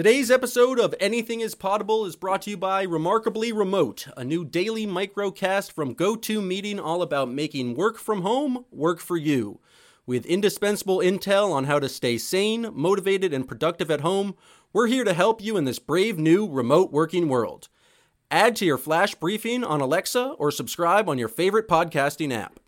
Today's episode of Anything is Potable is brought to you by Remarkably Remote, a new daily microcast from GoToMeeting all about making work from home work for you. With indispensable intel on how to stay sane, motivated, and productive at home, we're here to help you in this brave new remote working world. Add to your flash briefing on Alexa or subscribe on your favorite podcasting app.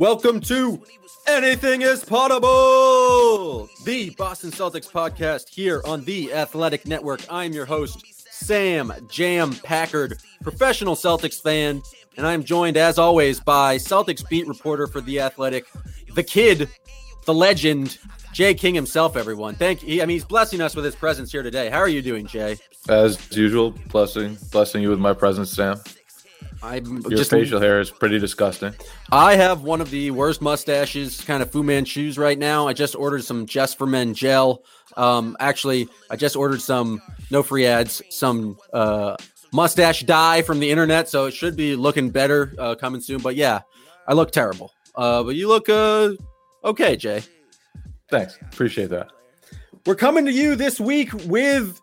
Welcome to Anything is Potable, the Boston Celtics podcast here on the Athletic Network. I'm your host, Sam Jam Packard, professional Celtics fan, and I'm joined as always by Celtics beat reporter for the Athletic, the kid, the legend, Jay King himself. Everyone, thank you. I mean, he's blessing us with his presence here today. How are you doing, Jay? As usual, blessing blessing you with my presence, Sam. I'm Your just facial hair is pretty disgusting. I have one of the worst mustaches, kind of Fu Manchu's right now. I just ordered some Just for Men gel. Um, actually, I just ordered some no free ads, some uh, mustache dye from the internet, so it should be looking better uh, coming soon. But yeah, I look terrible. Uh, but you look uh, okay, Jay. Thanks, appreciate that. We're coming to you this week with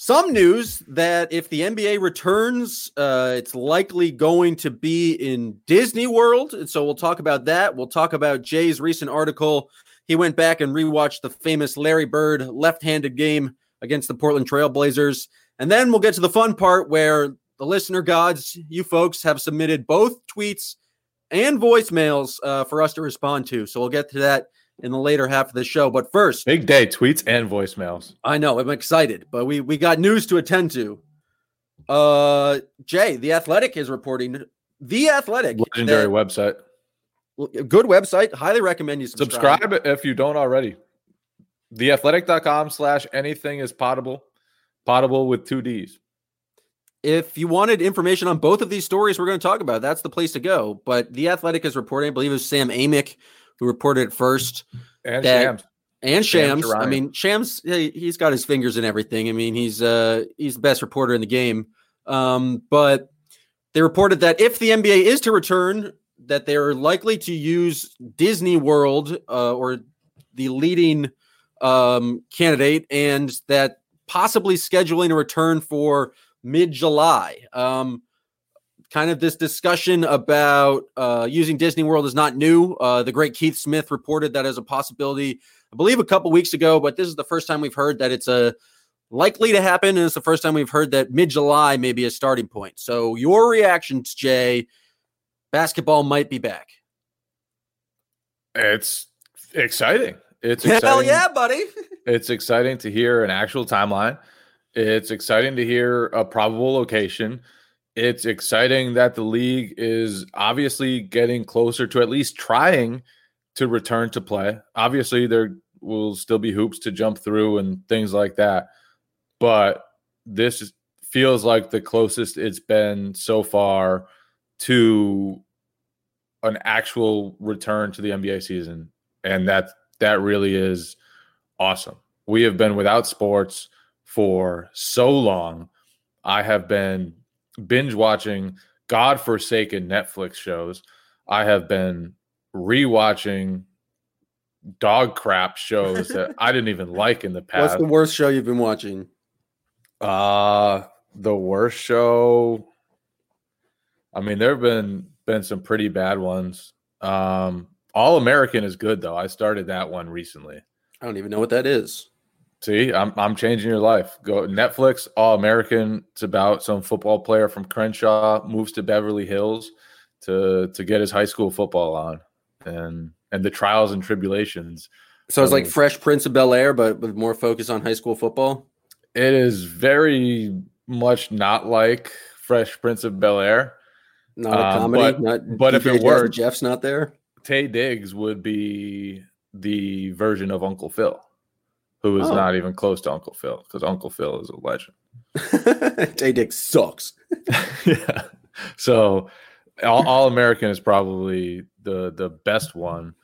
some news that if the NBA returns, uh, it's likely going to be in Disney World. And so we'll talk about that. We'll talk about Jay's recent article. He went back and rewatched the famous Larry Bird left handed game against the Portland Trailblazers. And then we'll get to the fun part where the listener gods, you folks, have submitted both tweets and voicemails uh, for us to respond to. So we'll get to that in the later half of the show. But first, Big day, tweets and voicemails. I know I'm excited, but we we got news to attend to. Uh, Jay, the Athletic is reporting. The Athletic, Legendary that- website. good website. Highly recommend you subscribe. Subscribe if you don't already. Theathletic.com slash anything is potable. Potable with two D's. If you wanted information on both of these stories we're going to talk about, that's the place to go. But the Athletic is reporting. I believe it was Sam Amick who reported it first, And That- Shams. and Shams Shams. I mean, Shams, he- he's got his fingers in everything. I mean, he's uh he's the best reporter in the game. Um, but they reported that if the NBA is to return, that they're likely to use Disney World uh, or the leading um, candidate, and that possibly scheduling a return for mid July. Um, kind of this discussion about uh, using Disney World is not new. Uh, the great Keith Smith reported that as a possibility, I believe, a couple weeks ago. But this is the first time we've heard that it's a likely to happen, and it's the first time we've heard that mid July may be a starting point. So, your reactions, Jay? Basketball might be back. It's exciting. It's Hell exciting. yeah, buddy! It's exciting to hear an actual timeline. It's exciting to hear a probable location. It's exciting that the league is obviously getting closer to at least trying to return to play. Obviously, there will still be hoops to jump through and things like that. But this feels like the closest it's been so far to an actual return to the NBA season. And that that really is awesome. We have been without sports for so long. I have been binge watching godforsaken Netflix shows. I have been rewatching dog crap shows that I didn't even like in the past. What's the worst show you've been watching? Uh the worst show. I mean, there have been been some pretty bad ones. Um All American is good though. I started that one recently. I don't even know what that is. See, I'm I'm changing your life. Go Netflix, All American. It's about some football player from Crenshaw moves to Beverly Hills to to get his high school football on, and and the trials and tribulations. So it's like. Fresh Prince of Bel Air, but with more focus on high school football. It is very much not like Fresh Prince of Bel Air. Not a Um, comedy. but- not but if it were- Jeff's not there. Taye Diggs would be the version of Uncle Phil, who is Oh. not even close to Uncle Phil because Uncle Phil is a legend. Tay Dick sucks. yeah. So all, all American is probably the the best one.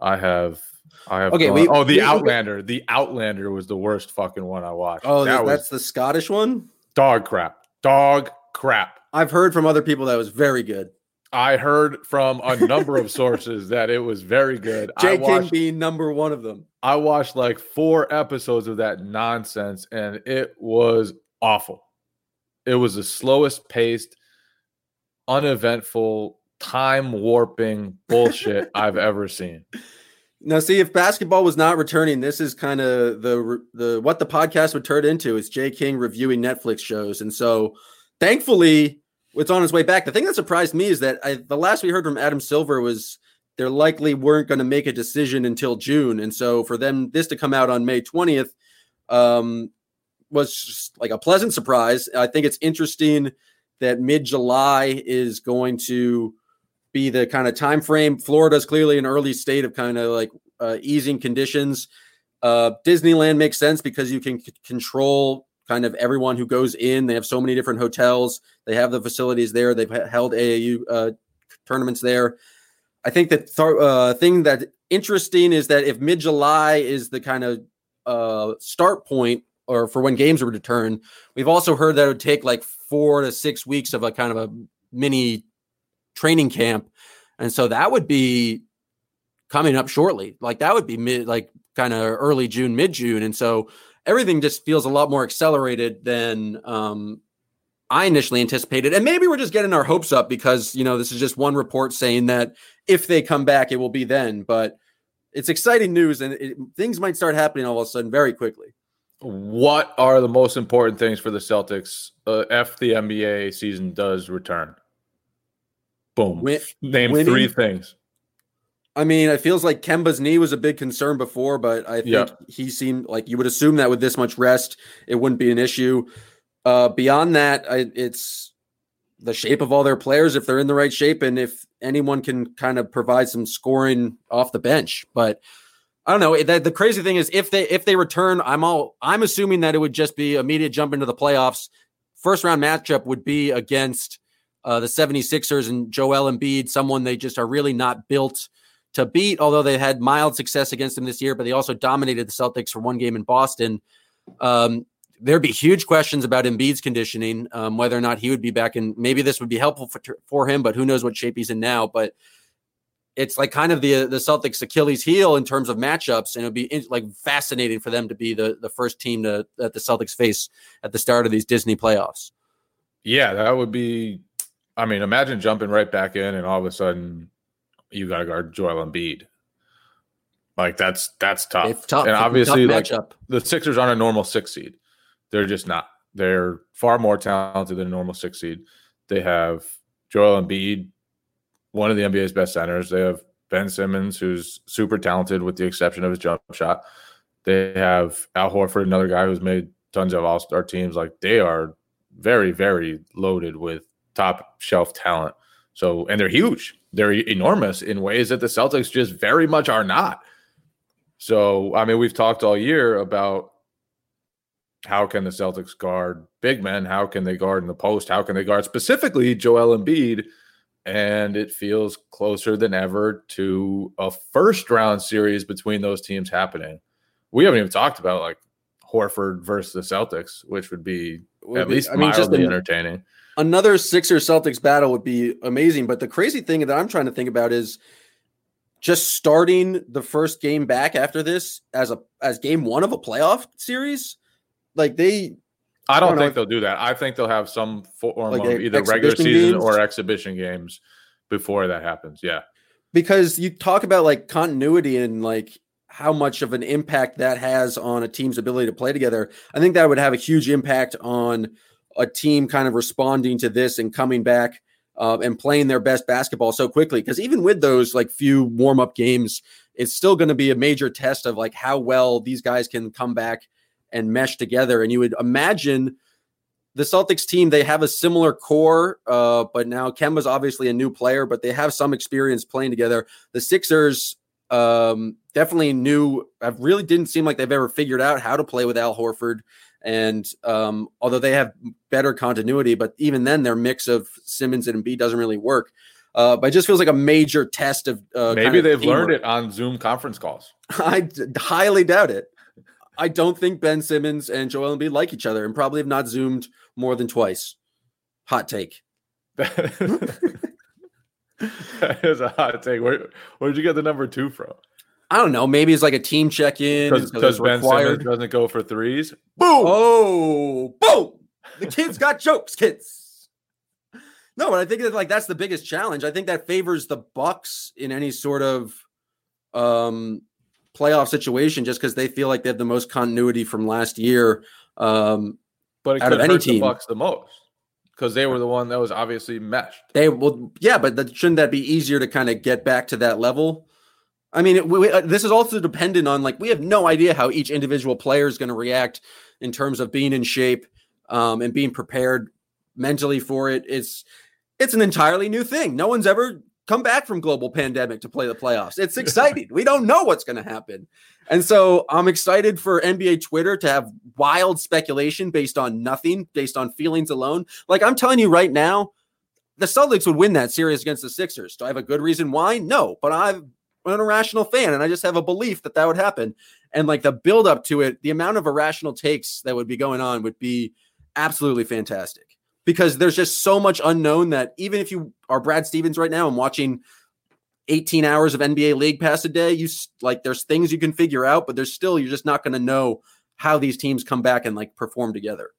I have I have Okay, gone- we- oh the we- Outlander. The Outlander was the worst fucking one I watched. Oh, that that that's the Scottish one. dog crap. Dog crap. I've heard from other people that was very good. I heard from a number of sources that it was very good. I J King watched, being number one of them. I watched like four episodes of that nonsense and it was awful. It was the slowest paced, uneventful, time warping bullshit I've ever seen. Now, see if basketball was not returning, this is kind of the the what the podcast would turn into is Jay King reviewing Netflix shows, and so thankfully it's on its way back. The thing that surprised me is that I, the last we heard from Adam Silver was they likely weren't going to make a decision until June, and so for them this to come out on May twentieth um, was like a pleasant surprise. I think it's interesting that mid July is going to be the kind of time frame. Florida's clearly an early state of kind of like uh, easing conditions. Uh, Disneyland makes sense because you can c- control kind of everyone who goes in. They have so many different hotels. They have the facilities there. They've held AAU uh, tournaments there. I think that th- uh, thing that interesting is that if mid July is the kind of uh, start point or for when games were returned, we've also heard that it would take like four to six weeks of a kind of a mini training camp. And so that would be coming up shortly. Like that would be mid, like kind of early June, mid June. And so everything just feels a lot more accelerated than um, I initially anticipated. And maybe we're just getting our hopes up because, you know, this is just one report saying that if they come back, it will be then. But it's exciting news and it, things might start happening all of a sudden very quickly. What are the most important things for the Celtics uh, if the NBA season does return? Boom. Win- Name winning. three things. I mean, it feels like Kemba's knee was a big concern before, but I think he seemed like you would assume that with this much rest, it wouldn't be an issue. Uh, beyond that, I, it's the shape of all their players if they're in the right shape, and if anyone can kind of provide some scoring off the bench. But I don't know. The, the crazy thing is, if they if they return, I'm all I'm assuming that it would just be immediate jump into the playoffs. First round matchup would be against uh, the 76ers and Joel Embiid, someone they just are really not built to beat, although they had mild success against them this year, but they also dominated the Celtics for one game in Boston. Um, there'd be huge questions about Embiid's conditioning, um, whether or not he would be back, and maybe this would be helpful for, for him, but who knows what shape he's in now. But it's like kind of the the Celtics' Achilles heel in terms of matchups, and it'd be in- like fascinating for them to be the the first team to that the Celtics face at the start of these Disney playoffs. Yeah, that would be. I mean, imagine jumping right back in and all of a sudden you got to guard Joel Embiid. Like that's that's tough. It's tough, and obviously, tough like matchup. the Sixers aren't a normal six seed. They're just not. They're far more talented than a normal six seed. They have Joel Embiid, one of the NBA's best centers. They have Ben Simmons, who's super talented with the exception of his jump shot. They have Al Horford, another guy who's made tons of all star teams. Like they are very, very loaded with top shelf talent. So, and they're huge. They're enormous in ways that the Celtics just very much are not. So, I mean, we've talked all year about how can the Celtics guard big men? How can they guard in the post? How can they guard specifically Joel Embiid? And it feels closer than ever to a first round series between those teams happening. We haven't even talked about like Horford versus the Celtics, which would be at least I mean, just mildly an- entertaining. another Sixers Celtics battle would be amazing. But the crazy thing that I'm trying to think about is just starting the first game back after this as a as game one of a playoff series. Like they I don't don't think if- they'll do that. I think they'll have some form Like of either regular season games? or exhibition games before that happens. Yeah. because you talk about like continuity and like how much of an impact that has on a team's ability to play together. I think that would have a huge impact on a team kind of responding to this and coming back uh, and playing their best basketball so quickly. Because even with those like few warm up games, it's still going to be a major test of like how well these guys can come back and mesh together. And you would imagine the Celtics team, they have a similar core, uh, but now Kemba's obviously a new player, but they have some experience playing together. The Sixers um, definitely knew, I really didn't seem like they've ever figured out how to play with Al Horford. And um, although they have better continuity, but even then, their mix of Simmons and Embiid doesn't really work. Uh, but it just feels like a major test of uh, maybe they've learned it on Zoom conference calls. I d- highly doubt it. I don't think Ben Simmons and Joel Embiid like each other, and probably have not zoomed more than twice. Hot take. that is a hot take. Where where did you get the number two from? I don't know. Maybe it's like a team check in because Ben required. Simmons doesn't go for threes. Boom! Oh, boom! The kids got jokes, kids. No, but I think that like that's the biggest challenge. I think that favors the Bucks in any sort of um playoff situation, just because they feel like they have the most continuity from last year. Um, but it out of any team, the Bucks the most because they were the one that was obviously meshed. They well, yeah, but that, shouldn't that be easier to kind of get back to that level? I mean, it, we, uh, this is also dependent on like we have no idea how each individual player is going to react in terms of being in shape um, and being prepared mentally for it. It's it's an entirely new thing. No one's ever come back from global pandemic to play the playoffs. It's exciting. we don't know what's going to happen. And so I'm excited for NBA Twitter to have wild speculation based on nothing, based on feelings alone. Like I'm telling you right now, the Celtics would win that series against the Sixers. Do I have a good reason why? No, but I'm an irrational fan and I just have a belief that that would happen. And like the build up to it, the amount of irrational takes that would be going on would be absolutely fantastic because there's just so much unknown that even if you are Brad Stevens right now and watching 18 hours of NBA League Pass a day, you like there's things you can figure out, but there's still you're just not going to know how these teams come back and like perform together.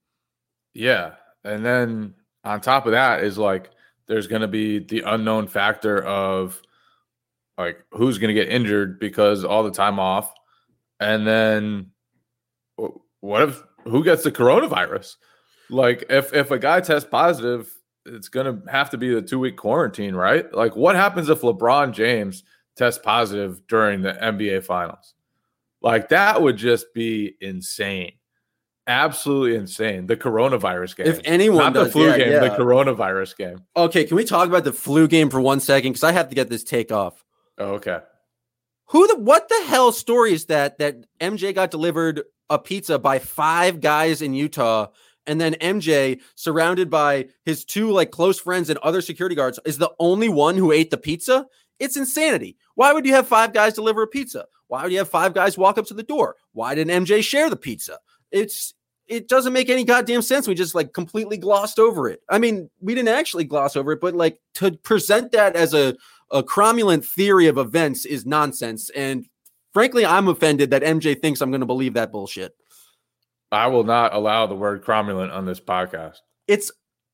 Yeah, and then on top of that is like there's going to be the unknown factor of like who's going to get injured because all the time off, and then what if who gets the coronavirus? Like if if a guy tests positive, it's gonna have to be the two week quarantine, right? Like what happens if LeBron James tests positive during the NBA finals? Like that would just be insane. Absolutely insane. The coronavirus game. If anyone not does, the flu yeah, game, yeah. the coronavirus game. Okay, can we talk about the flu game for one second? Because I have to get this take off. Oh, okay. Who the what the hell story is that that MJ got delivered a pizza by five guys in Utah and then MJ, surrounded by his two like close friends and other security guards, is the only one who ate the pizza. It's insanity. Why would you have five guys deliver a pizza? Why would you have five guys walk up to the door? Why didn't MJ share the pizza? It's it doesn't make any goddamn sense. We just like completely glossed over it. I mean, we didn't actually gloss over it, but like to present that as a a cromulent theory of events is nonsense. And frankly, I'm offended that MJ thinks I'm going to believe that bullshit. I will not allow the word cromulent on this podcast. It's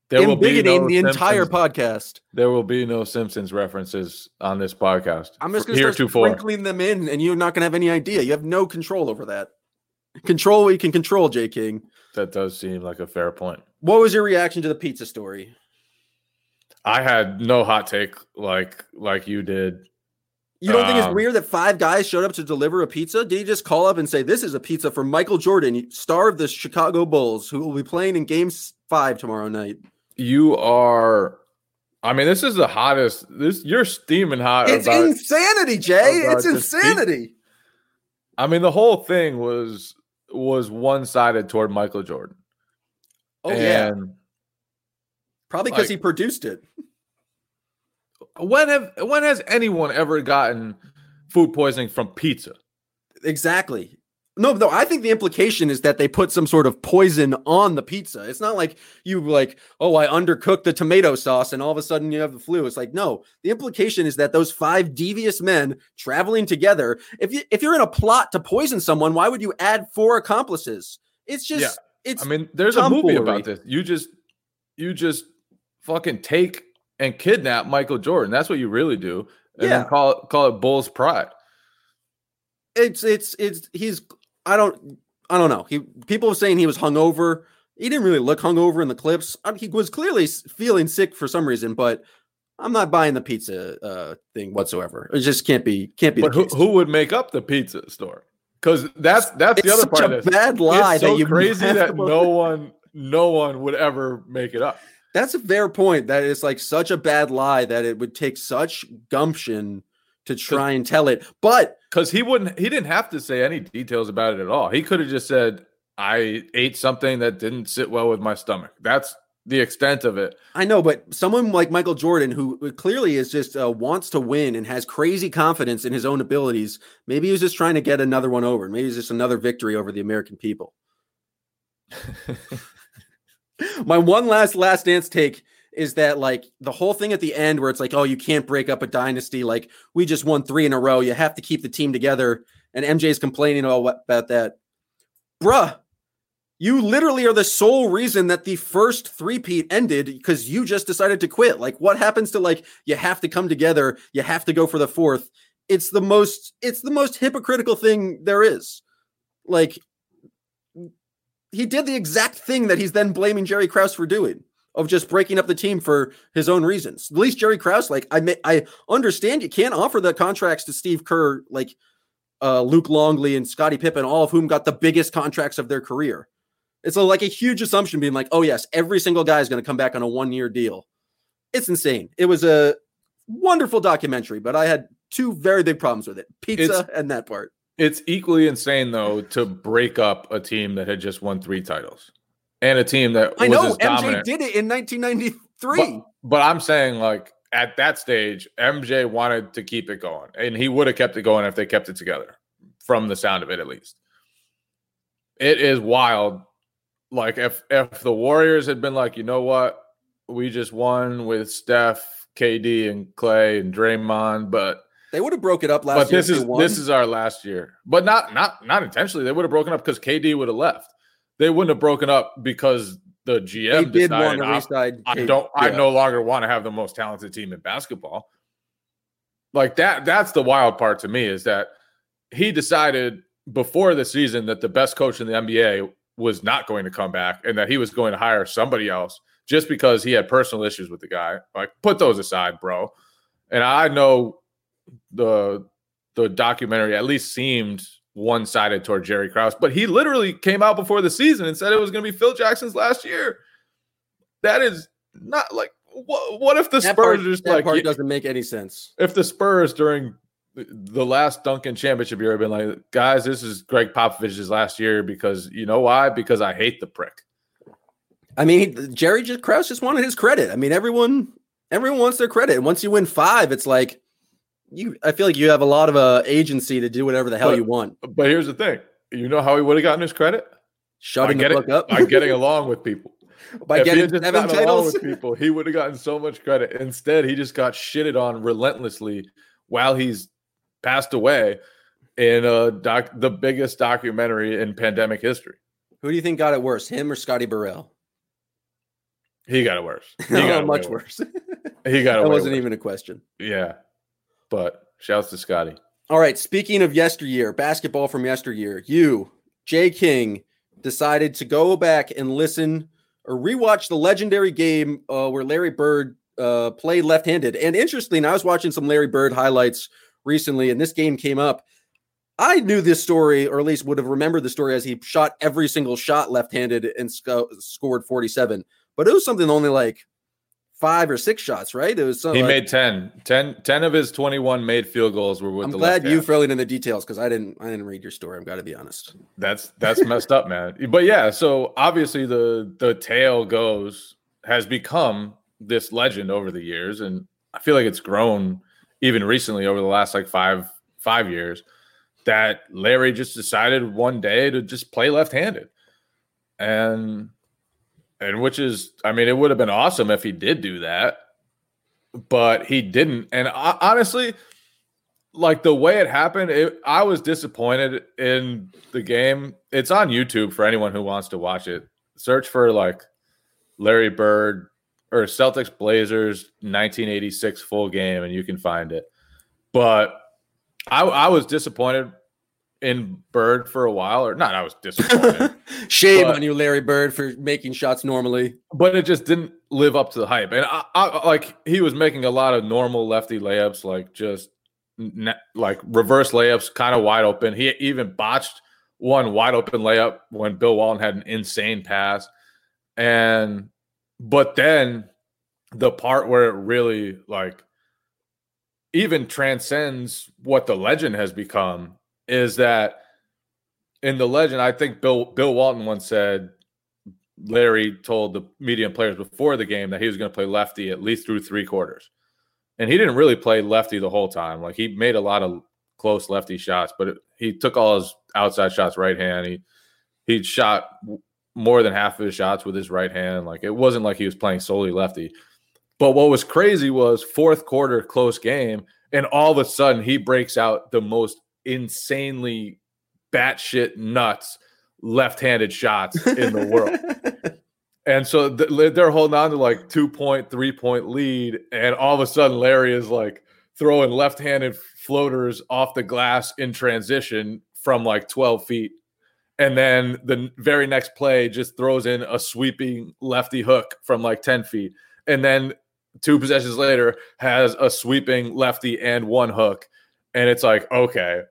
there will be no the Simpsons, entire podcast. There will be no Simpsons references on this podcast. I'm just going to start sprinkling them in, and you're not going to have any idea. You have no control over that. Control what you can control, J. King. That does seem like a fair point. What was your reaction to the pizza story? I had no hot take like like you did. You don't um, think it's um, weird that five guys showed up to deliver a pizza? Did you just call up and say, This is a pizza for Michael Jordan, star of the Chicago Bulls, who will be playing in game five tomorrow night? You are I mean, this is the hottest. This you're steaming hot. It's about, insanity, Jay. It's insanity. I mean, the whole thing was was one sided toward Michael Jordan. Oh and yeah, probably because like, he produced it when have when has anyone ever gotten food poisoning from pizza? Exactly. No, no, I think the implication is that they put some sort of poison on the pizza. It's not like you like, oh, I undercooked the tomato sauce and all of a sudden you have the flu. It's like, no, the implication is that those five devious men traveling together, if you if you're in a plot to poison someone, why would you add four accomplices? It's just yeah. it's I mean, there's a movie about this. You just you just fucking take and kidnap Michael Jordan. That's what you really do. And yeah. call it call it Bulls pride. It's it's it's he's I don't I don't know. He people are saying he was hungover. He didn't really look hungover in the clips. I he was clearly feeling sick for some reason, but I'm not buying the pizza uh, thing whatsoever. It just can't be can't be. But who, who, would make up the pizza store? Because that's that's it's the other part of this. Bad lie it's so that you crazy that no one no one would ever make it up. That's a fair point. That it's like such a bad lie that it would take such gumption to try and tell it. But because he wouldn't, he didn't have to say any details about it at all. He could have just said, "I ate something that didn't sit well with my stomach." That's the extent of it. I know, but someone like Michael Jordan, who clearly is just uh, wants to win and has crazy confidence in his own abilities, maybe he was just trying to get another one over. Maybe it's just another victory over the American people. My one last last dance take is that like the whole thing at the end where it's like, oh, you can't break up a dynasty. Like we just won three in a row. You have to keep the team together. And MJ's complaining about that. Bruh, you literally are the sole reason that the first three-peat ended because you just decided to quit. Like, what happens to like you have to come together, you have to go for the fourth? It's the most, it's the most hypocritical thing there is. Like, he did the exact thing that he's then blaming Jerry Krause for doing of just breaking up the team for his own reasons. At least Jerry Krause, like I may, I understand you can't offer the contracts to Steve Kerr, like uh, Luke Longley and Scottie Pippen, all of whom got the biggest contracts of their career. It's a, like a huge assumption being like, oh yes, every single guy is going to come back on a one year deal. It's insane. It was a wonderful documentary, but I had two very big problems with it: pizza it's, and that part. It's equally insane though to break up a team that had just won three titles and a team that I know MJ dominant. did it in 1993. But, but I'm saying like at that stage, MJ wanted to keep it going, and he would have kept it going if they kept it together. From the sound of it, at least, it is wild. Like if if the Warriors had been like, you know what, we just won with Steph, KD, and Clay and Draymond, but they would have broke it up last. Year. But this is this is our last year, but not not not intentionally. They would have broken up because KD would have left. They wouldn't have broken up because the GM they decided I, I, don't. Yeah. I no longer want to have the most talented team in basketball. Like that. That's the wild part to me is that he decided before the season that the best coach in the NBA was not going to come back and that he was going to hire somebody else just because he had personal issues with the guy. Like, put those aside, bro. And I know the the documentary at least seemed one sided toward Jerry Krause, but he literally came out before the season and said it was going to be Phil Jackson's last year. That is not like what, what if the that Spurs part, just like part doesn't make any sense. If the Spurs during the last Duncan championship year have been like, guys, this is Gregg Popovich's last year because you know why? Because I hate the prick. I mean, Jerry just Krause just wanted his credit. I mean, everyone everyone wants their credit. And once you win five, it's like you I feel like you have a lot of uh, agency to do whatever the hell but, you want. But here's the thing: you know how he would have gotten his credit? Shutting by the getting, up by getting along with people. By if getting seven titles, with people, he would have gotten so much credit. Instead, he just got shitted on relentlessly while he's passed away in a doc, the biggest documentary in pandemic history. Who do you think got it worse, him or Scotty Burrell? He got it worse. He got much worse. worse. he got it. That wasn't worse. even a question. Yeah, but shouts to Scotty. All right. Speaking of yesteryear, basketball from yesteryear, you, Jay King, decided to go back and listen or rewatch the legendary game uh, where Larry Bird uh, played left-handed. And interestingly, I was watching some Larry Bird highlights recently, and this game came up. I knew this story, or at least would have remembered the story as he shot every single shot left-handed and sc- scored 47. But it was something only like five or six shots, right? It was so he like, made 10. 10. 10 of his 21 made field goals were with I'm the glad you filled in the details because I didn't I didn't read your story. I've got to be honest. That's that's messed up, man. But yeah, so obviously the the tale goes has become this legend over the years, and I feel like it's grown even recently over the last like five five years that Larry just decided one day to just play left-handed. And and which is, I mean, it would have been awesome if he did do that, but he didn't. And I, honestly, like the way it happened, it, I was disappointed in the game. It's on YouTube for anyone who wants to watch it. Search for like Larry Bird or Celtics Blazers 1986 full game, and you can find it. But I, I was disappointed in Bird for a while, or not. I was disappointed. Shame but, on you, Larry Bird, for making shots normally. But it just didn't live up to the hype. And I, I like he was making a lot of normal lefty layups, like just ne- like reverse layups, kind of wide open. He even botched one wide open layup when Bill Walton had an insane pass. And but then the part where it really like even transcends what the legend has become is that in the legend, I think Bill Bill Walton once said Larry told the medium players before the game that he was going to play lefty at least through three quarters. And he didn't really play lefty the whole time. Like he made a lot of close lefty shots, but it, he took all his outside shots right hand. He he shot more than half of his shots with his right hand. Like it wasn't like he was playing solely lefty. But what was crazy was fourth quarter close game, and all of a sudden he breaks out the most insanely batshit nuts left-handed shots in the world. and so th- they're holding on to like two point, three point lead, and all of a sudden Larry is like throwing left-handed floaters off the glass in transition from like 12 feet. And then the very next play just throws in a sweeping lefty hook from like 10 feet. And then two possessions later has a sweeping lefty and one hook. And it's like, okay,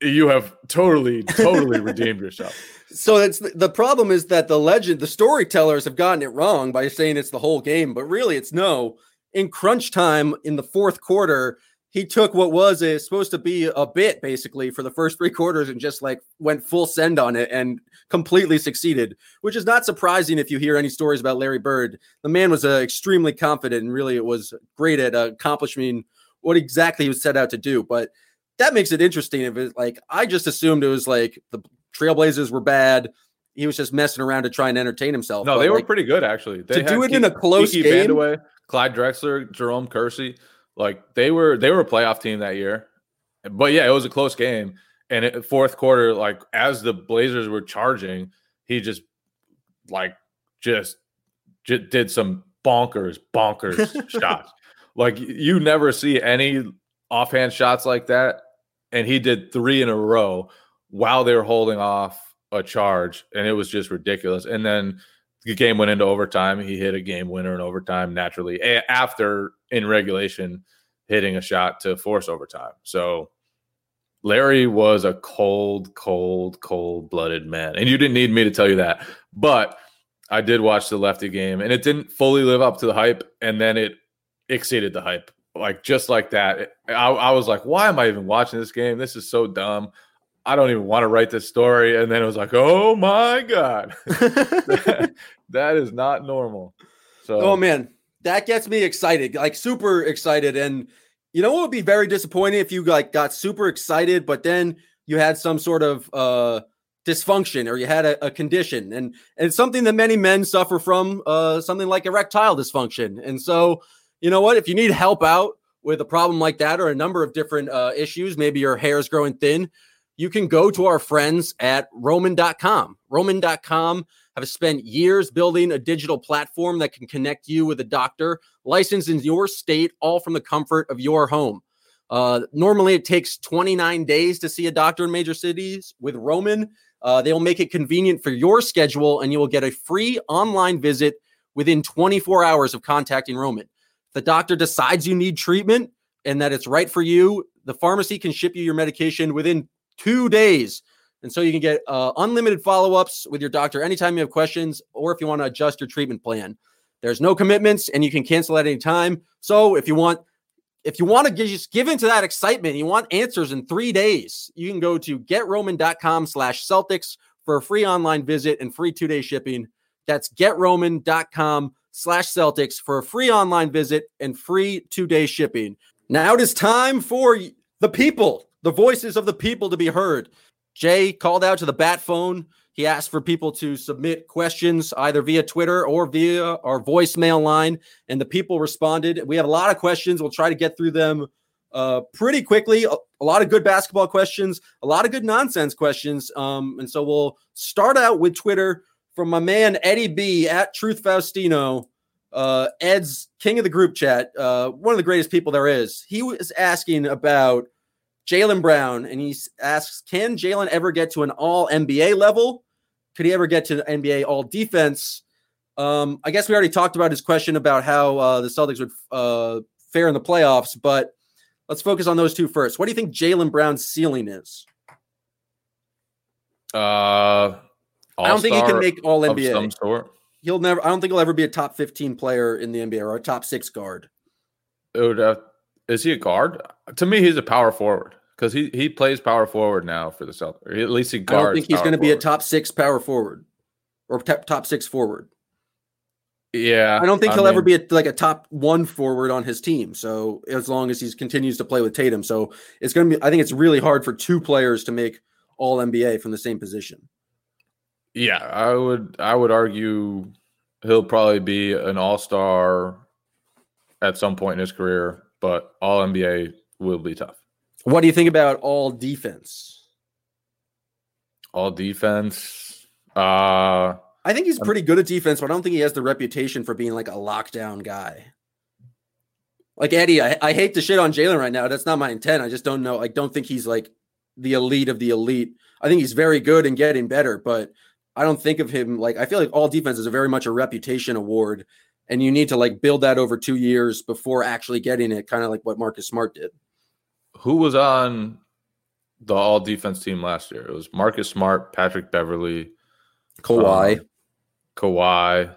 you have totally, totally redeemed yourself. So it's the problem is that the legend, the storytellers have gotten it wrong by saying it's the whole game, but really it's no. In crunch time in the fourth quarter, he took what was a, supposed to be a bit basically for the first three quarters and just like went full send on it and completely succeeded, which is not surprising if you hear any stories about Larry Bird. The man was uh, extremely confident and really it was great at uh, accomplishing what exactly he was set out to do. But that makes it interesting. If it's like I just assumed it was like the Trailblazers were bad. He was just messing around to try and entertain himself. No, but they were pretty good actually. They to do it in a close Kiki game. Vandeweghe, Clyde Drexler, Jerome Kersey, like they were they were a playoff team that year. But yeah, it was a close game. And it, fourth quarter, like as the Blazers were charging, he just like just, just did some bonkers bonkers shots. Like you never see any offhand shots like that, and he did three in a row while they were holding off a charge, and it was just ridiculous. And then the game went into overtime. He hit a game winner in overtime naturally after in regulation hitting a shot to force overtime. So Larry was a cold, cold, cold blooded man. And you didn't need me to tell you that. But I did watch the lefty game and it didn't fully live up to the hype. And then it exceeded the hype. Like just like that. I, I was like, why am I even watching this game? This is so dumb. I don't even want to write this story. And then it was like, oh my God. that is not normal. So Oh man, that gets me excited, like super excited. And you know what would be very disappointing if you like got super excited, but then you had some sort of uh dysfunction or you had a, a condition and and it's something that many men suffer from uh something like erectile dysfunction and so you know what if you need help out with a problem like that or a number of different uh, issues maybe your hair is growing thin you can go to our friends at roman.com roman.com have spent years building a digital platform that can connect you with a doctor licensed in your state, all from the comfort of your home. Uh, normally, it takes 29 days to see a doctor in major cities. With Roman, uh, they'll make it convenient for your schedule, and you will get a free online visit within 24 hours of contacting Roman. The doctor decides you need treatment and that it's right for you, the pharmacy can ship you your medication within two days. And so you can get uh, unlimited follow ups with your doctor anytime you have questions or if you want to adjust your treatment plan. There's no commitments and you can cancel at any time. So if you want, if you want to just give into that excitement, you want answers in three days, you can go to getroman.com slash Celtics for a free online visit and free two day shipping. That's getroman.com slash Celtics for a free online visit and free two day shipping. Now it is time for the people, the voices of the people to be heard. Jay called out to the bat phone. He asked for people to submit questions either via Twitter or via our voicemail line, and the people responded. We have a lot of questions. We'll try to get through them uh, pretty quickly. A, a, lot of good basketball questions, a lot of good nonsense questions. Um, and so we'll start out with Twitter from my man Eddie B at Truth Faustino. Uh, Ed's king of the group chat, uh, one of the greatest people there is. He was asking about Jaylen Brown, and he asks, can Jaylen ever get to an all NBA level? Could he ever get to NBA all defense? Um, I guess we already talked about his question about how uh, the Celtics would uh, fare in the playoffs, but let's focus on those two first. What do you think Jaylen Brown's ceiling is? Uh, I don't think he can make all NBA. Some sort. He'll never. I don't think he'll ever be a top fifteen player in the NBA or a top six guard. It would have, is he a guard? To me, he's a power forward because he he plays power forward now for the Celtics. At least he guards. I don't think he's going to be a top six power forward. or top, top six forward. Yeah, I don't think he'll ever mean, be a, like a top one forward on his team. So as long as he continues to play with Tatum, so it's going to be. I think it's really hard for two players to make All NBA from the same position. Yeah, I would. I would argue he'll probably be an All Star at some point in his career, but All NBA will be tough. What do you think about All Defense? All defense. Uh I think he's pretty good at defense, but I don't think he has the reputation for being like a lockdown guy. Like Eddie, I, I hate to shit on Jaylen right now. That's not my intent. I just don't know. I don't think he's like the elite of the elite. I think he's very good and getting better, but I don't think of him like I feel like all defense is a very much a reputation award, and you need to like build that over two years before actually getting it, kind of like what Marcus Smart did. who was on the all defense team last year? It was Marcus Smart, Patrick Beverley, Kawhi Um, Kawhi.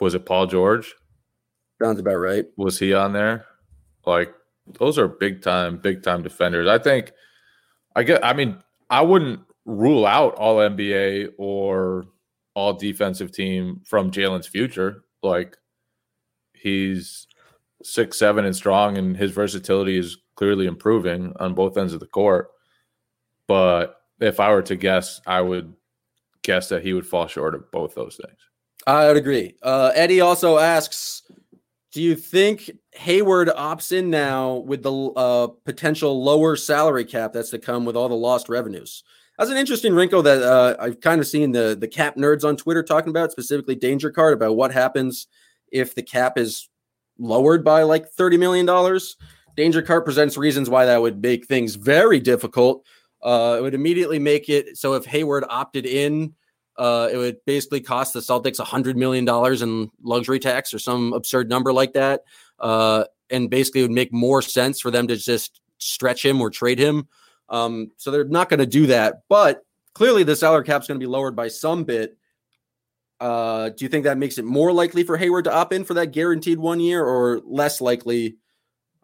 Was it Paul George? sounds about right. Was he on there? Like those are big time, big time defenders. I think I get I mean, I wouldn't rule out all NBA or all defensive team from Jaylen's future. Like he's six seven and strong and his versatility is clearly improving on both ends of the court. But if I were to guess, I would guess that he would fall short of both those things. I would agree. Uh, Eddie also asks, do you think Hayward opts in now with the uh, potential lower salary cap that's to come with all the lost revenues? That's an interesting wrinkle that uh, I've kind of seen the the cap nerds on Twitter talking about, specifically Danger Card, about what happens if the cap is lowered by like thirty million dollars. Danger Card presents reasons why that would make things very difficult. Uh, it would immediately make it so if Hayward opted in, uh, it would basically cost the Celtics $100 million in luxury tax or some absurd number like that. Uh, and basically, would make more sense for them to just stretch him or trade him. Um, so they're not going to do that. But clearly, the salary cap is going to be lowered by some bit. Uh, do you think that makes it more likely for Hayward to opt in for that guaranteed one year or less likely?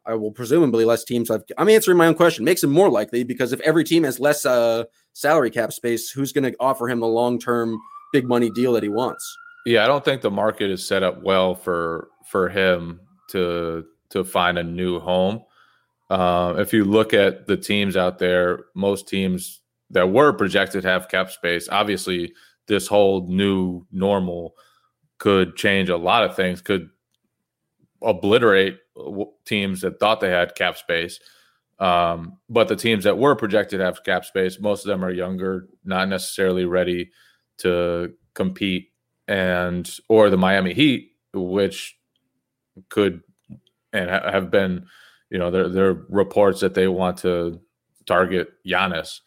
I will presumably less teams have. I'm answering my own question. Makes it more likely because if every team has less uh, salary cap space, who's going to offer him the long term big money deal that he wants? Yeah, I don't think the market is set up well for for him to to find a new home. Uh, if you look at the teams out there, most teams that were projected have cap space, obviously, this whole new normal could change a lot of things. Could obliterate teams that thought they had cap space. Um, but the teams that were projected have cap space, most of them are younger, not necessarily ready to compete and or the Miami Heat, which could and ha- have been, you know, there there are reports that they want to target Giannis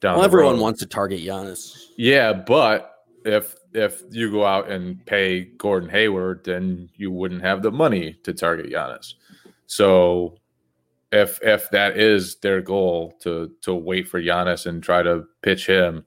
down. Well, everyone road. wants to target Giannis. Yeah, but if if you go out and pay Gordon Hayward, then you wouldn't have the money to target Giannis. So if if that is their goal to to wait for Giannis and try to pitch him,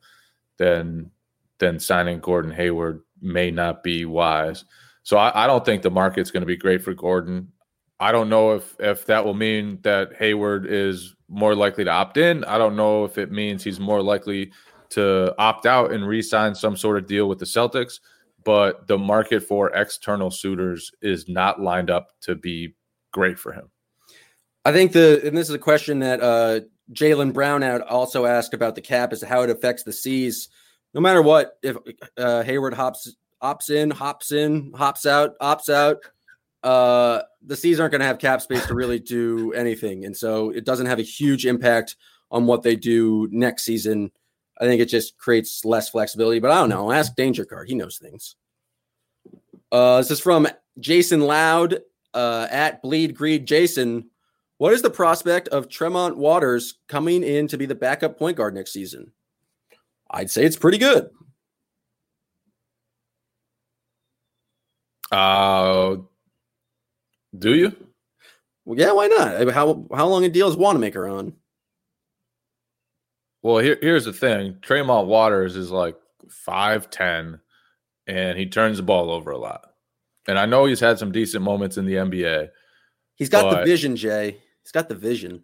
then then signing Gordon Hayward may not be wise. So I, I don't think the market's going to be great for Gordon. I don't know if if that will mean that Hayward is more likely to opt in. I don't know if it means he's more likely to opt out and re-sign some sort of deal with the Celtics. But the market for external suitors is not lined up to be great for him. I think the and this is a question that uh, Jalen Brown also asked about the cap to how it affects the C's. No matter what, if uh, Hayward hops opts in, hops in, hops out, opts out, uh, the C's aren't going to have cap space to really do anything, and so it doesn't have a huge impact on what they do next season. I think it just creates less flexibility. But I don't know. Ask Danger Card; he knows things. Uh, this is from Jason Loud uh, at Bleed Greed Jason. What is the prospect of Tremont Waters coming in to be the backup point guard next season? I'd say it's pretty good. Uh, do you? Well, yeah, why not? How how long a deal is Wanamaker on? Well, here, here's the thing: Tremont Waters is like five ten, and he turns the ball over a lot. And I know he's had some decent moments in the NBA. He's got the vision, Jay. He's got the vision.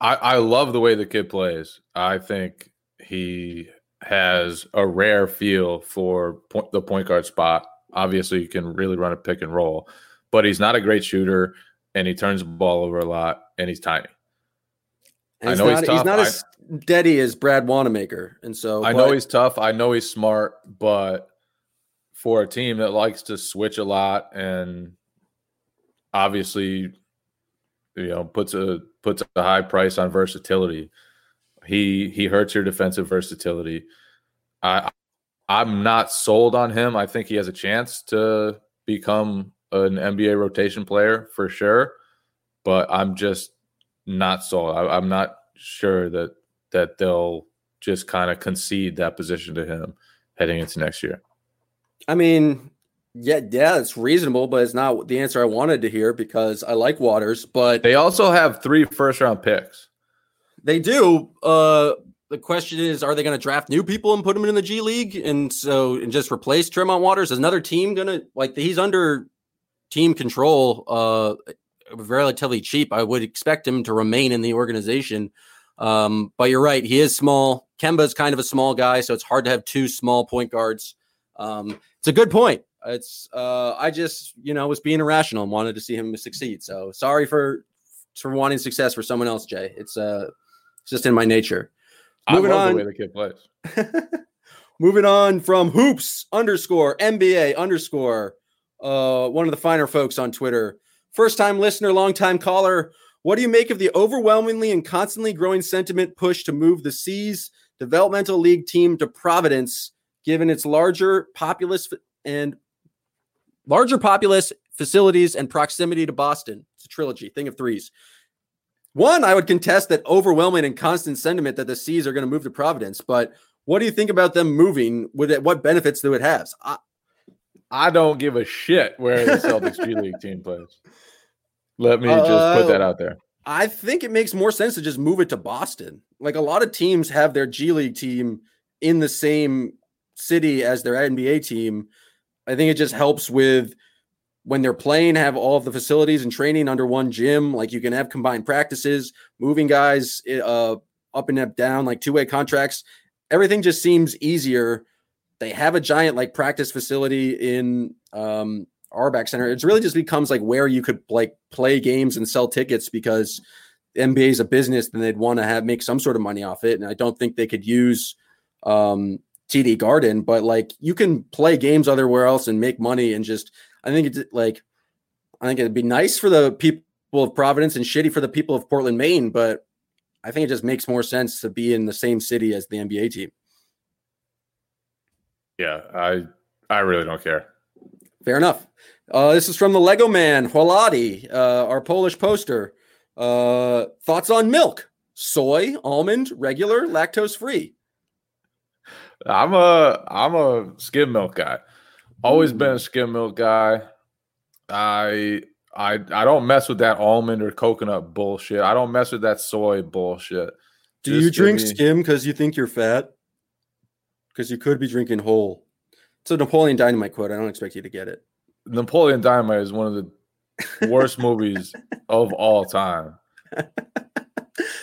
I, I love the way the kid plays. I think he has a rare feel for point, the point guard spot. Obviously, he can really run a pick and roll, but he's not a great shooter, and he turns the ball over a lot, and he's tiny. And I know not, he's, he's not I, as steady as Brad Wanamaker, and so I but, know he's tough. I know he's smart, but for a team that likes to switch a lot and obviously, you know, puts a puts a high price on versatility, he he hurts your defensive versatility. I I'm not sold on him. I think he has a chance to become an NBA rotation player for sure, but I'm just not sold. I, I'm not sure that that they'll just kind of concede that position to him heading into next year. I mean, yeah, yeah, it's reasonable, but it's not the answer I wanted to hear because I like Waters. But they also have three first round picks. They do. Uh, the question is, are they going to draft new people and put them in the G League, and so and just replace Tremont Waters? Is another team going to like he's under team control? Uh, relatively cheap. I would expect him to remain in the organization. Um, but you're right, he is small. Kemba's kind of a small guy, so it's hard to have two small point guards. Um, it's a good point. It's uh, I just you know was being irrational and wanted to see him succeed. So sorry for for wanting success for someone else, Jay. It's uh, it's just in my nature. Moving on. the way the kid plays. Moving on from hoops underscore NBA underscore. Uh, one of the finer folks on Twitter. First time listener, long time caller. What do you make of the overwhelmingly and constantly growing sentiment push to move the C's developmental league team to Providence, given its larger populous and larger populous facilities and proximity to Boston? It's a trilogy, thing of threes. One, I would contest that overwhelming and constant sentiment that the C's are going to move to Providence. But what do you think about them moving? With it, what benefits do it have? I, I don't give a shit where the Celtics G League team plays. Let me just uh, put that out there. I think it makes more sense to just move it to Boston. Like a lot of teams have their G League team in the same city as their NBA team. I think it just helps with when they're playing, have all of the facilities and training under one gym. Like you can have combined practices, moving guys eh, uh, up and up down, like two way contracts. Everything just seems easier. They have a giant like practice facility in um, Auerbach Center. It really just becomes like where you could like play games and sell tickets because NBA is a business and they'd want to have make some sort of money off it. And I don't think they could use um, TD Garden, but like you can play games everywhere else and make money and just I think it's like I think it'd be nice for the people of Providence and shitty for the people of Portland, Maine, but I think it just makes more sense to be in the same city as the NBA team. Yeah, I I really don't care. Fair enough. Uh, this is from the Lego Man, Holati, uh, our Polish poster. Uh, thoughts on milk? Soy, almond, regular, lactose free. I'm a I'm a skim milk guy. Always been a skim milk guy. I I I don't mess with that almond or coconut bullshit. I don't mess with that soy bullshit. Do Just you drink me... skim because you think you're fat? Because you could be drinking whole. It's a Napoleon Dynamite quote. I don't expect you to get it. Napoleon Dynamite is one of the worst movies of all time.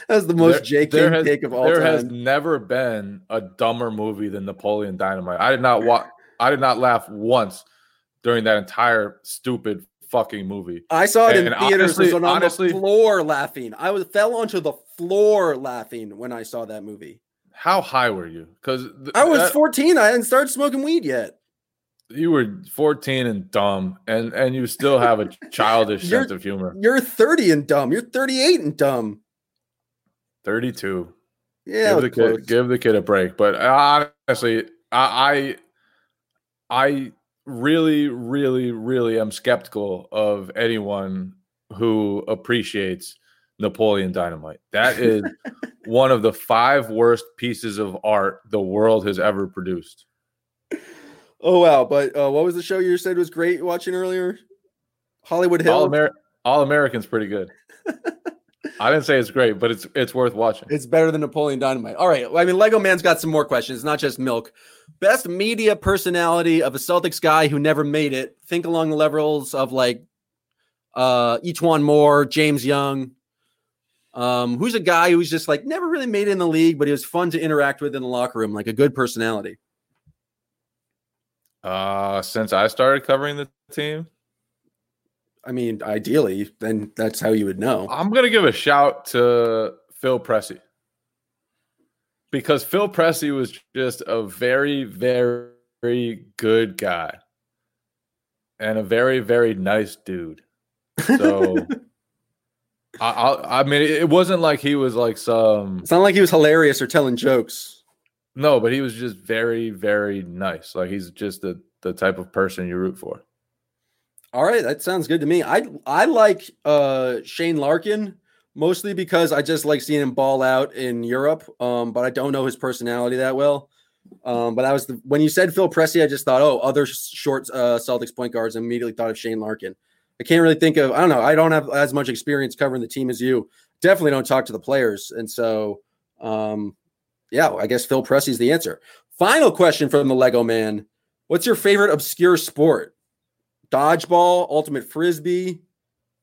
That's the most there, J.K. take of all there time. There has never been a dumber movie than Napoleon Dynamite. I did not watch. I did not laugh once during that entire stupid fucking movie. I saw it and in theaters. Honestly, on honestly, the floor laughing. I was fell onto the floor laughing when I saw that movie. How high were you? Because th- I was that, 14. I hadn't started smoking weed yet. You were 14 and dumb, and and you still have a childish sense of humor. You're 30 and dumb. You're 38 and dumb. 32. Yeah, give the kid give the kid a break. But uh, honestly, I, I I really, really, really am skeptical of anyone who appreciates Napoleon Dynamite. That is one of the five worst pieces of art the world has ever produced. Oh wow! But uh, what was the show you said was great watching earlier? Hollywood Hill. All, Amer- All Americans pretty good. I didn't say it's great, but it's it's worth watching. It's better than Napoleon Dynamite. All right. I mean, Lego Man's got some more questions. not just milk. Best media personality of a Celtics guy who never made it. Think along the levels of like uh E'Twaun Moore, James Young. Um, who's a guy who's just like never really made it in the league, but he was fun to interact with in the locker room, like a good personality. Uh, since I started covering the team, I mean, ideally, then that's how you would know. I'm gonna give a shout to Phil Pressey because Phil Pressey was just a very, very good guy and a very, very nice dude. So, I, I, I mean, it wasn't like he was like some. It's not like he was hilarious or telling jokes. No, but he was just very, very nice. Like he's just the the type of person you root for. All right, that sounds good to me. I I like uh Shane Larkin mostly because I just like seeing him ball out in Europe. Um, but I don't know his personality that well. Um, but that was the when you said Phil Pressey, I just thought, oh, other short uh, Celtics point guards. and immediately thought of Shane Larkin. I can't really think of. I don't know. I don't have as much experience covering the team as you. Definitely don't talk to the players, and so um, yeah, I guess Phil Pressey's the answer. Final question from the Lego Man: What's your favorite obscure sport? Dodgeball, ultimate frisbee,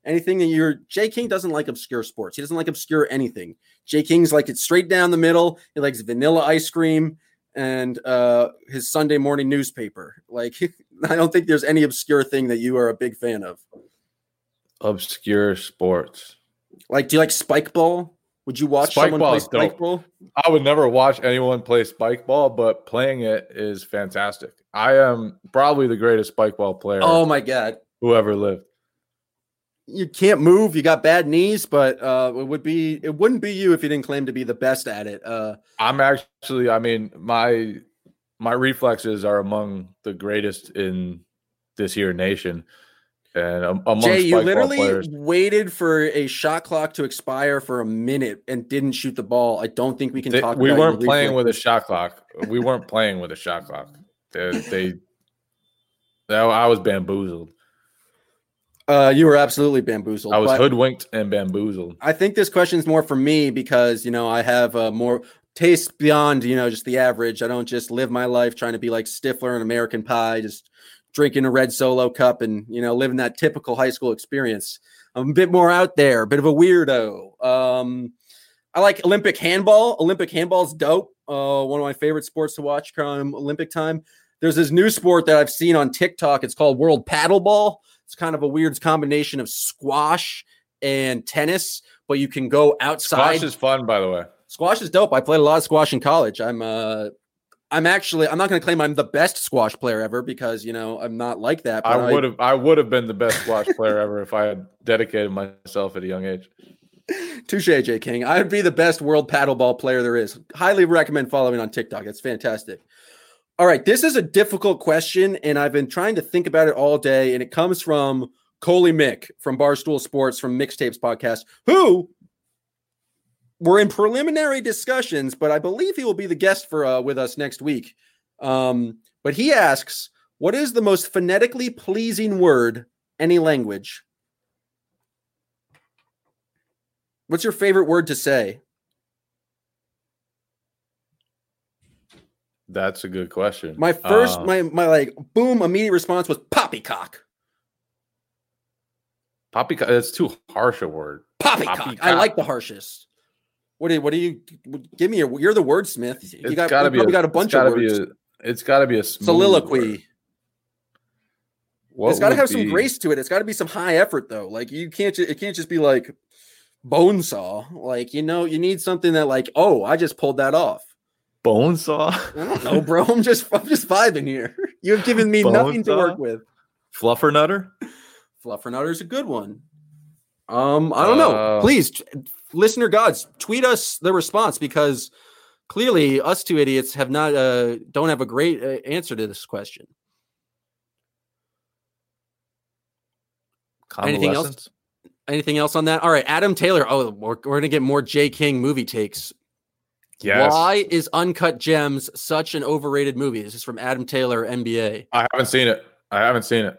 anything that you're Jay King doesn't like obscure sports. He doesn't like obscure anything. Jay King's like it's straight down the middle. He likes vanilla ice cream and uh his Sunday morning newspaper. Like I don't think there's any obscure thing that you are a big fan of. Obscure sports. Like, do you like spike ball? Would you watch spike someone play spike dope. ball? I would never watch anyone play spike ball, but playing it is fantastic. I am probably the greatest spike ball player. Oh my god, Whoever lived you can't move. You got bad knees, but uh, it would be it wouldn't be you if you didn't claim to be the best at it. Uh, I'm actually, I mean, my my reflexes are among the greatest in this here nation. And among Jay, you literally players. waited for a shot clock to expire for a minute and didn't shoot the ball. I don't think we can they, talk. We weren't playing with a shot clock. We weren't playing with a shot clock. They, they, they I was bamboozled. Uh, you were absolutely bamboozled. I was hoodwinked and bamboozled. I think this question is more for me because you know I have uh, more taste beyond you know just the average. I don't just live my life trying to be like Stifler and American Pie, just drinking a red solo cup and you know living that typical high school experience. I'm a bit more out there, a bit of a weirdo. Um, I like Olympic handball. Olympic handball's dope. Uh, one of my favorite sports to watch come Olympic time. There's this new sport that I've seen on TikTok. It's called World Paddleball it's kind of a weird combination of squash and tennis, but you can go outside. Squash is fun, by the way. Squash is dope. I played a lot of squash in college. I'm uh I'm actually I'm not going to claim I'm the best squash player ever because you know I'm not like that. I would have I, I would have been the best squash player ever if I had dedicated myself at a young age. Touche, J King. I would be the best world paddleball player there is. Highly recommend following on TikTok. It's fantastic. All right, this is a difficult question, and I've been trying to think about it all day, and it comes from Coley Mick from Barstool Sports from Mixtapes Podcast, who we're in preliminary discussions, but I believe he will be the guest for uh, with us next week. Um, but he asks, "What is the most phonetically pleasing word any language?" What's your favorite word to say? That's a good question. My first, uh, my my like boom, immediate response was poppycock. Poppycock. That's too harsh a word. Poppycock. poppycock. I like the harshest. What do you, what do you give me? A, you're the wordsmith. You it's got gotta be a, got a bunch of words. A, it's got to be a soliloquy. it's got to have be... some grace to it. It's got to be some high effort though. Like you can't. Ju- it can't just be like bone saw. Like you know, you need something that like, oh, I just pulled that off bone saw? I don't know, bro. I'm just I'm just vibing here. You've given me bone nothing saw? to work with. Fluffer nutter? Fluffer nutter is a good one. Um, I don't uh, know. Please, listener gods, tweet us the response because clearly us two idiots have not uh don't have a great uh, answer to this question. Anything else? Anything else on that? All right, Adam Taylor. Oh, we're, we're gonna get more Jay King movie takes. Yes. Why is Uncut Gems such an overrated movie? This is from Adam Taylor, NBA. I haven't seen it. I haven't seen it.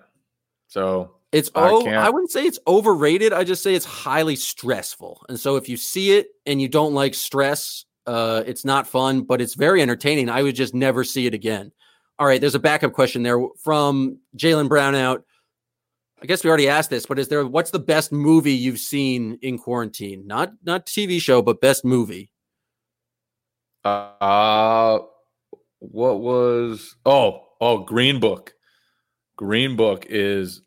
So it's oh, I, I wouldn't say it's overrated. I just say it's highly stressful. And so if you see it and you don't like stress, uh, it's not fun, but it's very entertaining. I would just never see it again. All right, there's a backup question there from Jalen Brownout. I guess we already asked this, but is there what's the best movie you've seen in quarantine? Not not TV show, but best movie. Uh what was oh oh Green Book. Green Book is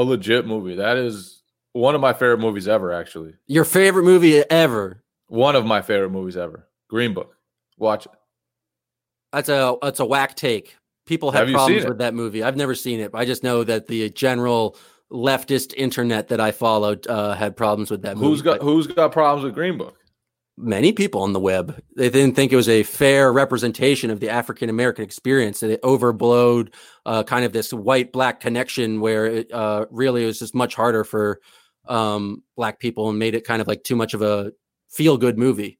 a, legit movie. That is one of my favorite movies ever, actually. Your favorite movie ever? One of my favorite movies ever. Green Book. Watch it. That's a that's a whack take. People have, Have problems with that movie. I've never seen it. But I just know that the general leftist internet that I followed uh, had problems with that movie. Who's got But who's got problems with Green Book? Many people on the web? They didn't think it was a fair representation of the African American experience. That it overblowed uh, kind of this white black connection, where it uh, really was just much harder for um, black people, and made it kind of like too much of a feel good movie.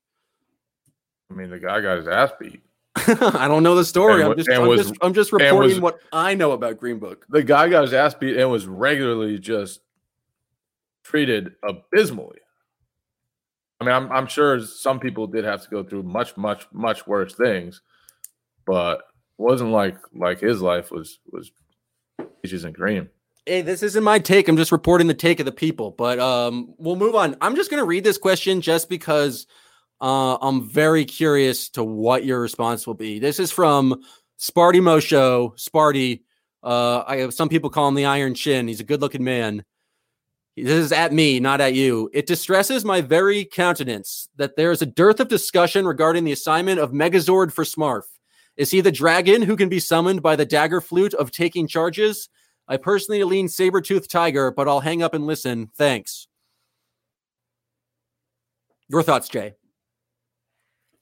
I mean, the guy got his ass beat. I don't know the story. And I'm just, I'm, was- just, I'm just reporting was- what I know about Green Book. The guy got his ass beat and was regularly just treated abysmally. I mean, I'm I'm sure some people did have to go through much, much, much worse things, but wasn't like like his life was was peaches and cream. Hey, this isn't my take. I'm just reporting the take of the people. But um, we'll move on. I'm just to read this question just because uh, I'm very curious to what your response will be. This is from Sparty Mosho. Sparty, uh, I have some people call him the Iron Chin. He's a good-looking man. This is at me, not at you. It distresses my very countenance that there is a dearth of discussion regarding the assignment of Megazord for Smarf. Is he the dragon who can be summoned by the dagger flute of taking charges? I personally lean saber-toothed tiger, but I'll hang up and listen. Thanks. Your thoughts, Jay?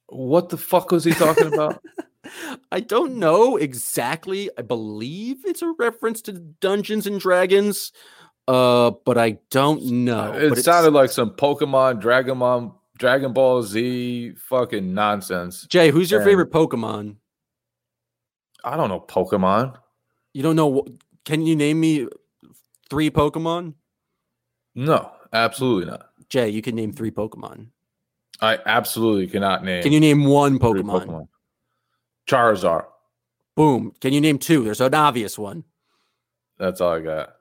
What the fuck was he talking about? I don't know exactly. I believe it's a reference to Dungeons and Dragons, uh, but I don't know. it sounded like some Pokemon, Dragon Ball, Dragon Ball Z fucking nonsense. Jay. Who's your and- favorite Pokemon? I don't know Pokemon. You don't know. Can you name me three Pokemon? No, absolutely not. Jay, you can name three Pokemon. I absolutely cannot name. Can you name one three Pokemon? Charizard. Boom. Can you name two? There's an obvious one. That's all I got.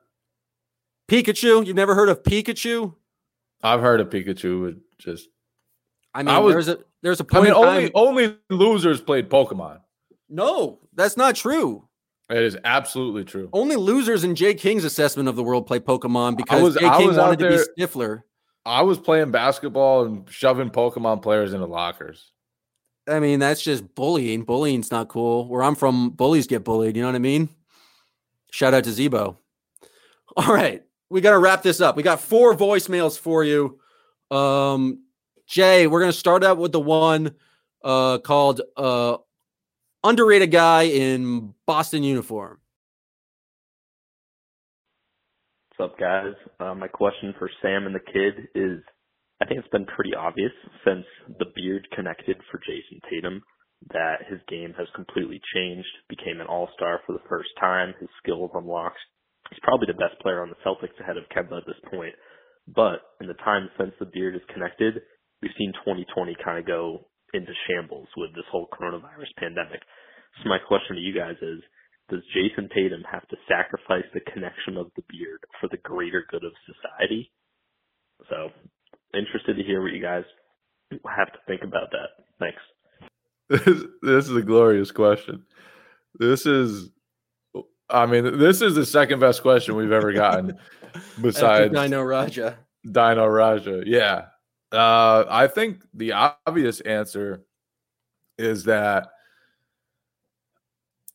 Pikachu. You've never heard of Pikachu? I've heard of Pikachu. It just I mean, I was- there's a there's a point. I mean, in time- only only losers played Pokemon. no, that's not true. It is absolutely true. Only losers in Jay King's assessment of the world play Pokemon because was- Jay I King wanted to be Stifler. I was playing basketball and shoving Pokemon players into lockers. I mean, that's just bullying. Bullying's not cool. Where I'm from, bullies get bullied. You know what I mean? Shout out to Zebo. All right. We got to wrap this up. We got four voicemails for you. Um, Jay, we're going to start out with the one uh, called uh, Underrated Guy in Boston Uniform. What's up, guys? Uh, my question for Sam and the kid is I think it's been pretty obvious since the beard connected for Jayson Tatum that his game has completely changed, became an all star for the first time, his skills unlocked. He's probably the best player on the Celtics ahead of Kemba at this point. But in the time since the beard is connected, we've seen 2020 kind of go into shambles with this whole coronavirus pandemic. So my question to you guys is, does Jayson Tatum have to sacrifice the connection of the beard for the greater good of society? So, interested to hear what you guys have to think about that. Thanks. This, this is a glorious question. This is, I mean, this is the second best question we've ever gotten besides know Radja. Dino Radja. Yeah. Uh, I think the obvious answer is that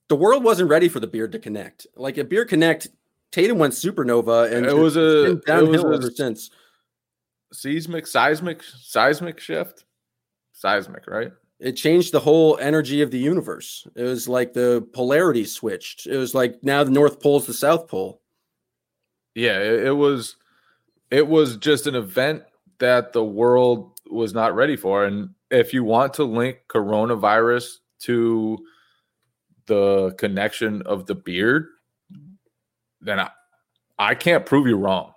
The world wasn't ready for the beard to connect. Like a beard connect, Tatum went supernova, and It was a- downhill was a- ever since. seismic, seismic, seismic shift, seismic, right? It changed the whole energy of the universe. It was like the polarity switched. It was like now the North Pole's the South Pole. Yeah, it, was it was just an event that the world was not ready for. And if you want to link coronavirus to the connection of the beard, then I, I can't prove you wrong.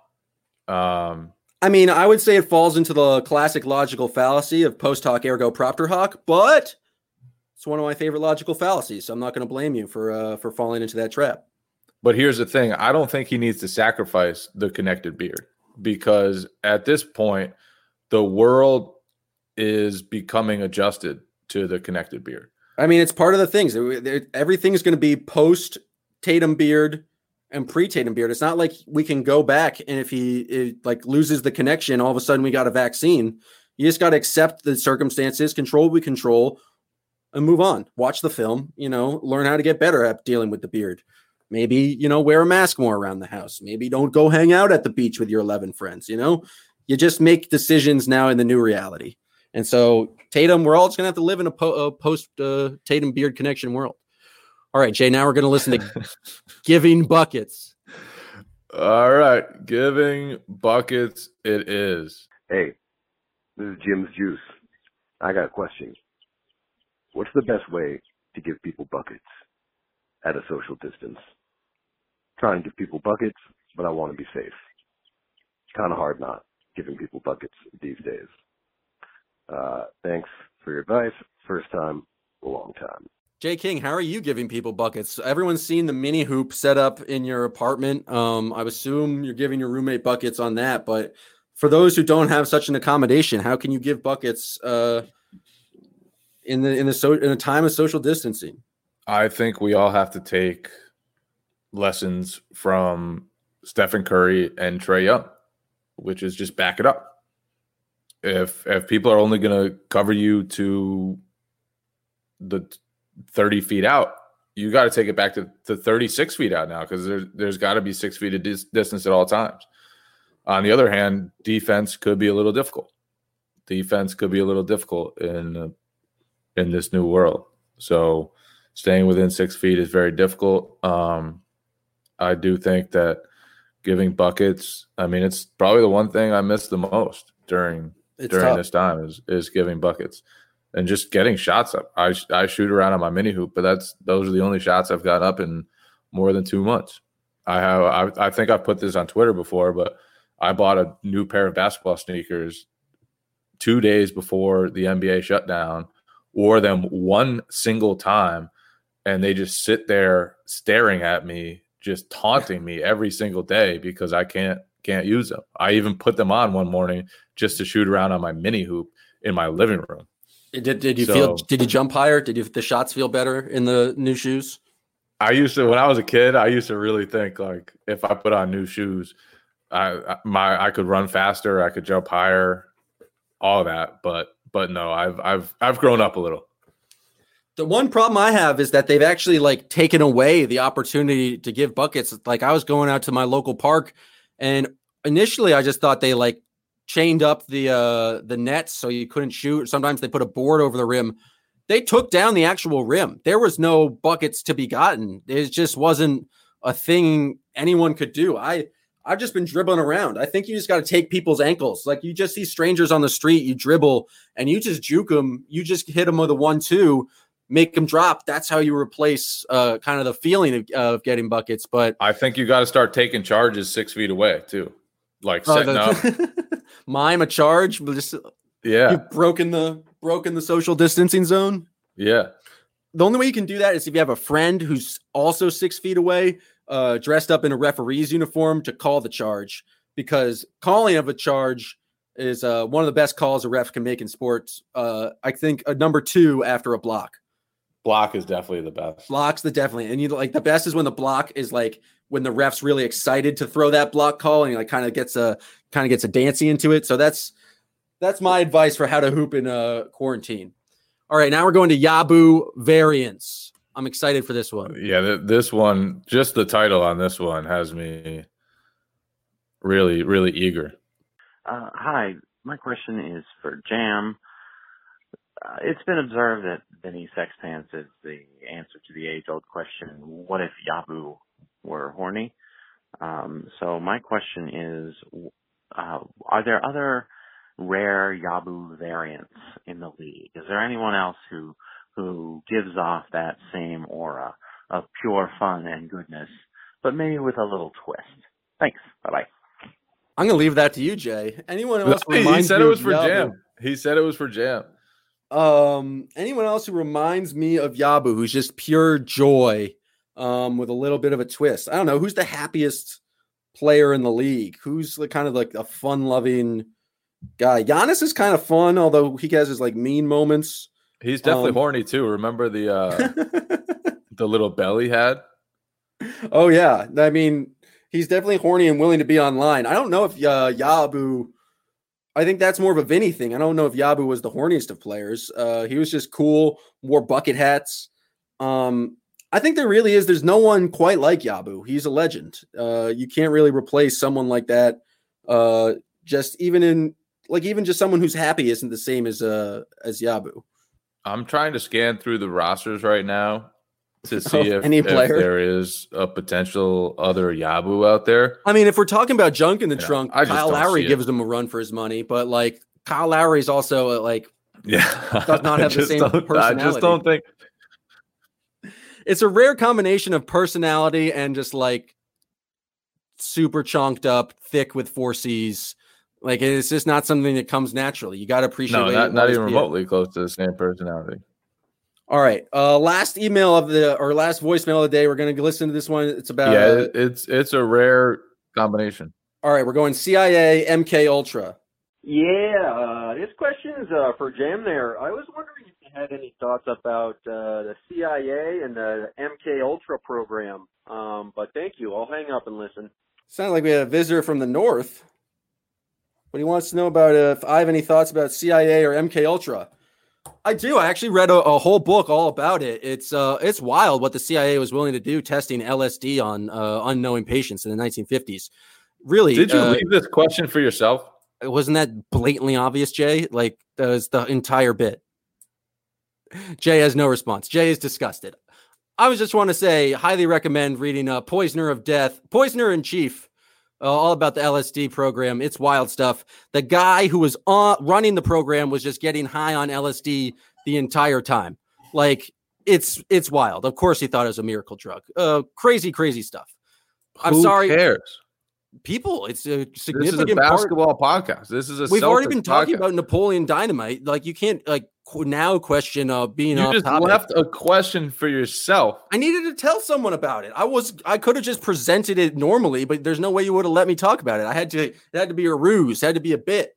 Um, I mean, I would say it falls into the classic logical fallacy of post hoc ergo propter hoc, but it's one of my favorite logical fallacies. So I'm not going to blame you for uh, for falling into that trap. But here's the thing I don't think he needs to sacrifice the connected beard because at this point, the world is becoming adjusted to the connected beard. I mean, it's part of the things. Everything's going to be post Tatum beard and pre Tatum beard. It's not like we can go back and if he it, like loses the connection, all of a sudden we got a vaccine. You just got to accept the circumstances, control we control, and move on. Watch the film, you know, learn how to get better at dealing with the beard. Maybe, you know, wear a mask more around the house. Maybe don't go hang out at the beach with your 11 friends, you know? You just make decisions now in the new reality. And so, Tatum, we're all just going to have to live in a, po- a post uh, Tatum beard connection world. All right, Jay, now we're going to listen to Giving Buckets. All right, Giving Buckets it is. Hey, this is Jim's Juice. I got a question. What's the best way to give people buckets at a social distance? Trying to give people buckets, but I want to be safe. It's Kind of hard not giving people buckets these days. Uh, thanks for your advice. First time, a long time. Jay King, how are you giving people buckets? Everyone's seen the mini hoop set up in your apartment. Um, I assume you're giving your roommate buckets on that, but for those who don't have such an accommodation, how can you give buckets uh, in the in the so in a time of social distancing? I think we all have to take lessons from Stephen Curry and Trae Young, which is just back it up. If if people are only going to cover you to the 30 feet out, you got to take it back to, to 36 feet out now because there's there's got to be six feet of dis- distance at all times. On the other hand, defense could be a little difficult. Defense could be a little difficult in uh, in this new world. So staying within six feet is very difficult. Um, I do think that giving buckets. I mean, it's probably the one thing I miss the most during it's during tough. this time is is giving buckets and just getting shots up. I I shoot around on my mini hoop, but that's those are the only shots I've got up in more than two months. I have I, I think I've put this on Twitter before, but I bought a new pair of basketball sneakers two days before the NBA shutdown, wore them one single time, and they just sit there staring at me, just taunting me every single day because I can't can't use them. I even put them on one morning just to shoot around on my mini hoop in my living room. Did did you so, feel? Did you jump higher? Did you the shots feel better in the new shoes? I used to when I was a kid. I used to really think like if I put on new shoes, I my I could run faster. I could jump higher, all that. But but no, I've I've I've grown up a little. The one problem I have is that they've actually like taken away the opportunity to give buckets. Like I was going out to my local park, and initially I just thought they like chained up the uh the nets so you couldn't shoot. Sometimes they put a board over the rim. They took down the actual rim. There was no buckets to be gotten. It just wasn't a thing anyone could do. I I've just been dribbling around. I think you just got to take people's ankles. Like you just see strangers on the street, you dribble and you just juke them. You just hit them with a one-two, make them drop. That's how you replace uh, kind of the feeling of, of getting buckets. But I think you got to start taking charges six feet away too, like oh, setting the, up. mime a charge, but just yeah, you've broken the broken the social distancing zone. Yeah. The only way you can do that is if you have a friend who's also six feet away, uh, dressed up in a referee's uniform to call the charge, because calling of a charge is uh, one of the best calls a ref can make in sports. Uh, I think a number two after a block. Block is definitely the best. Block's the definitely, and you like the best is when the block is like when the ref's really excited to throw that block call and he like kind of gets a kind of gets a dancing into it. So that's that's my advice for how to hoop in a quarantine. All right, now we're going to Yabu variants. I'm excited for this one. Yeah, th- this one, just the title on this one has me really, really eager. Uh, hi, my question is for Jam. Uh, it's been observed that Benny Sexpants is the answer to the age-old question: What if Yabu were horny? Um, so my question is, uh, are there other rare Yabu variants in the league? Is there anyone else who who gives off that same aura of pure fun and goodness, but maybe with a little twist? Thanks. Bye bye. I'm gonna leave that to you, Jay. Anyone else? he said it was for Yabu? Jam. He said it was for Jam. Um, anyone else who reminds me of Yabu, who's just pure joy um, with a little bit of a twist. I don't know who's the happiest player in the league. Who's the kind of like a fun-loving guy? Giannis is kind of fun, although he has his like mean moments. He's definitely Um, horny too. Remember the uh the little belly had? oh yeah, I mean he's definitely horny and willing to be online. I don't know if uh, Yabu. I think that's more of a Vinny thing. I don't know if Yabu was the horniest of players. Uh, he was just cool, wore bucket hats. Um, I think there really is. There's no one quite like Yabu. He's a legend. Uh, you can't really replace someone like that. Uh, just even in like even just someone who's happy isn't the same as uh as Yabu. I'm trying to scan through the rosters right now to see if, any if player? there is a potential other Yabu out there. I mean, if we're talking about junk in the Yeah, trunk, Kyle Lowry gives him a run for his money, but like Kyle Lowry's also uh, like Yeah, Does not have the same don't- I just don't think. it's a rare combination of personality and just like super chunked up, thick with four C's. Like it's just not something that comes naturally. You got to appreciate. No, not, not even remotely close to the same personality. All right. Uh, last email of the or last voicemail of the day. We're gonna listen to this one. It's about. yeah, uh, it's it's a rare combination. all right, we're going CIA MK Ultra. Yeah, uh, this question is uh, for Jam there. I was wondering if you had any thoughts about uh, the CIA and the MK Ultra program. Um, but thank you. I'll hang up and listen. Sounds like we had a visitor from the north. But he wants to know about uh, if I have any thoughts about CIA or MK Ultra. I do. I actually read a, a whole book all about it. It's uh, it's wild what the CIA was willing to do testing LSD on uh, unknowing patients in the 1950s. Really, Did you uh, leave this question for yourself? wasn't that blatantly obvious, Jay? Like that was the entire bit. Jay has no response. Jay is disgusted. I was just want to say, highly recommend reading uh, "Poisoner of Death," "Poisoner in Chief," all about the LSD program. It's wild stuff. The guy who was on, running the program was just getting high on LSD the entire time. Like it's it's wild. Of course, he thought it was a miracle drug. Uh, crazy, crazy stuff. I'm sorry. Who sorry, cares? people. It's a This is a significant part. basketball podcast. This is a We've already been talking podcast. about Napoleon Dynamite. Like you can't like now question of being You off just topic. left a question for yourself. I needed to tell someone about it. I was I could have just presented it normally, but there's no way you would have let me talk about it. I had to. It had to be a ruse. It had to be a bit.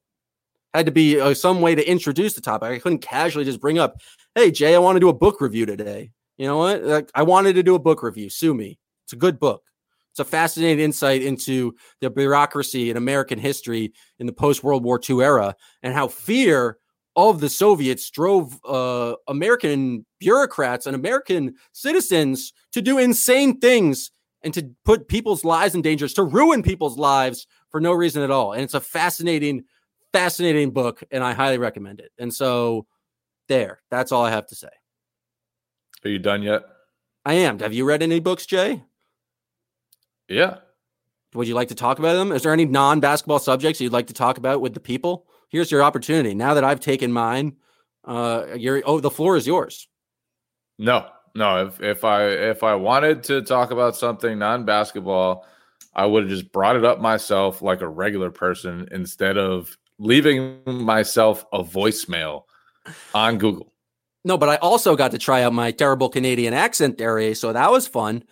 Had to be uh, some way to introduce the topic. I couldn't casually just bring up, "Hey Jay, I want to do a book review today." You know what? Like, I wanted to do a book review. Sue me. It's a good book. It's a fascinating insight into the bureaucracy in American history in the post World War II era and how fear of the Soviets drove uh, American bureaucrats and American citizens to do insane things and to put people's lives in danger, to ruin people's lives for no reason at all. And it's a fascinating, fascinating book, and I highly recommend it. And so, there, that's all I have to say. Are you done yet? I am. Have you read any books, Jay? Yeah. Would you like to talk about them? Is there any non basketball subjects you'd like to talk about with the people? Here's your opportunity. Now that I've taken mine, uh, you're, oh, the floor is yours. No, no. If if I if I wanted to talk about something non basketball, I would have just brought it up myself like a regular person instead of leaving myself a voicemail on Google. No, but I also got to try out my terrible Canadian accent there, so that was fun.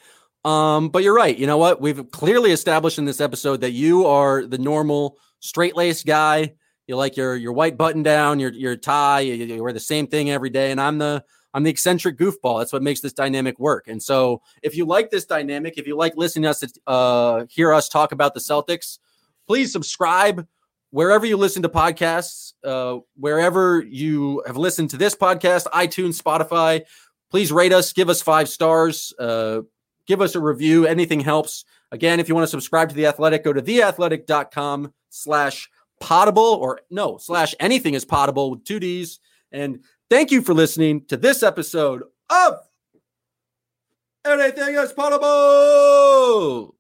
Um, but you're right. You know what? We've clearly established in this episode that you are the normal straight laced guy. You like your your white button down, your your tie. You, you wear the same thing every day, and I'm the I'm the eccentric goofball. That's what makes this dynamic work. And so, if you like this dynamic, if you like listening to us uh, hear us talk about the Celtics, please subscribe wherever you listen to podcasts, uh, wherever you have listened to this podcast, iTunes, Spotify. Please rate us, give us five stars, uh, give us a review. Anything helps. Again, if you want to subscribe to The Athletic, go to theathletic.com slash poddable or no, slash anything is poddable with two D's. And thank you for listening to this episode of Anything is Poddable.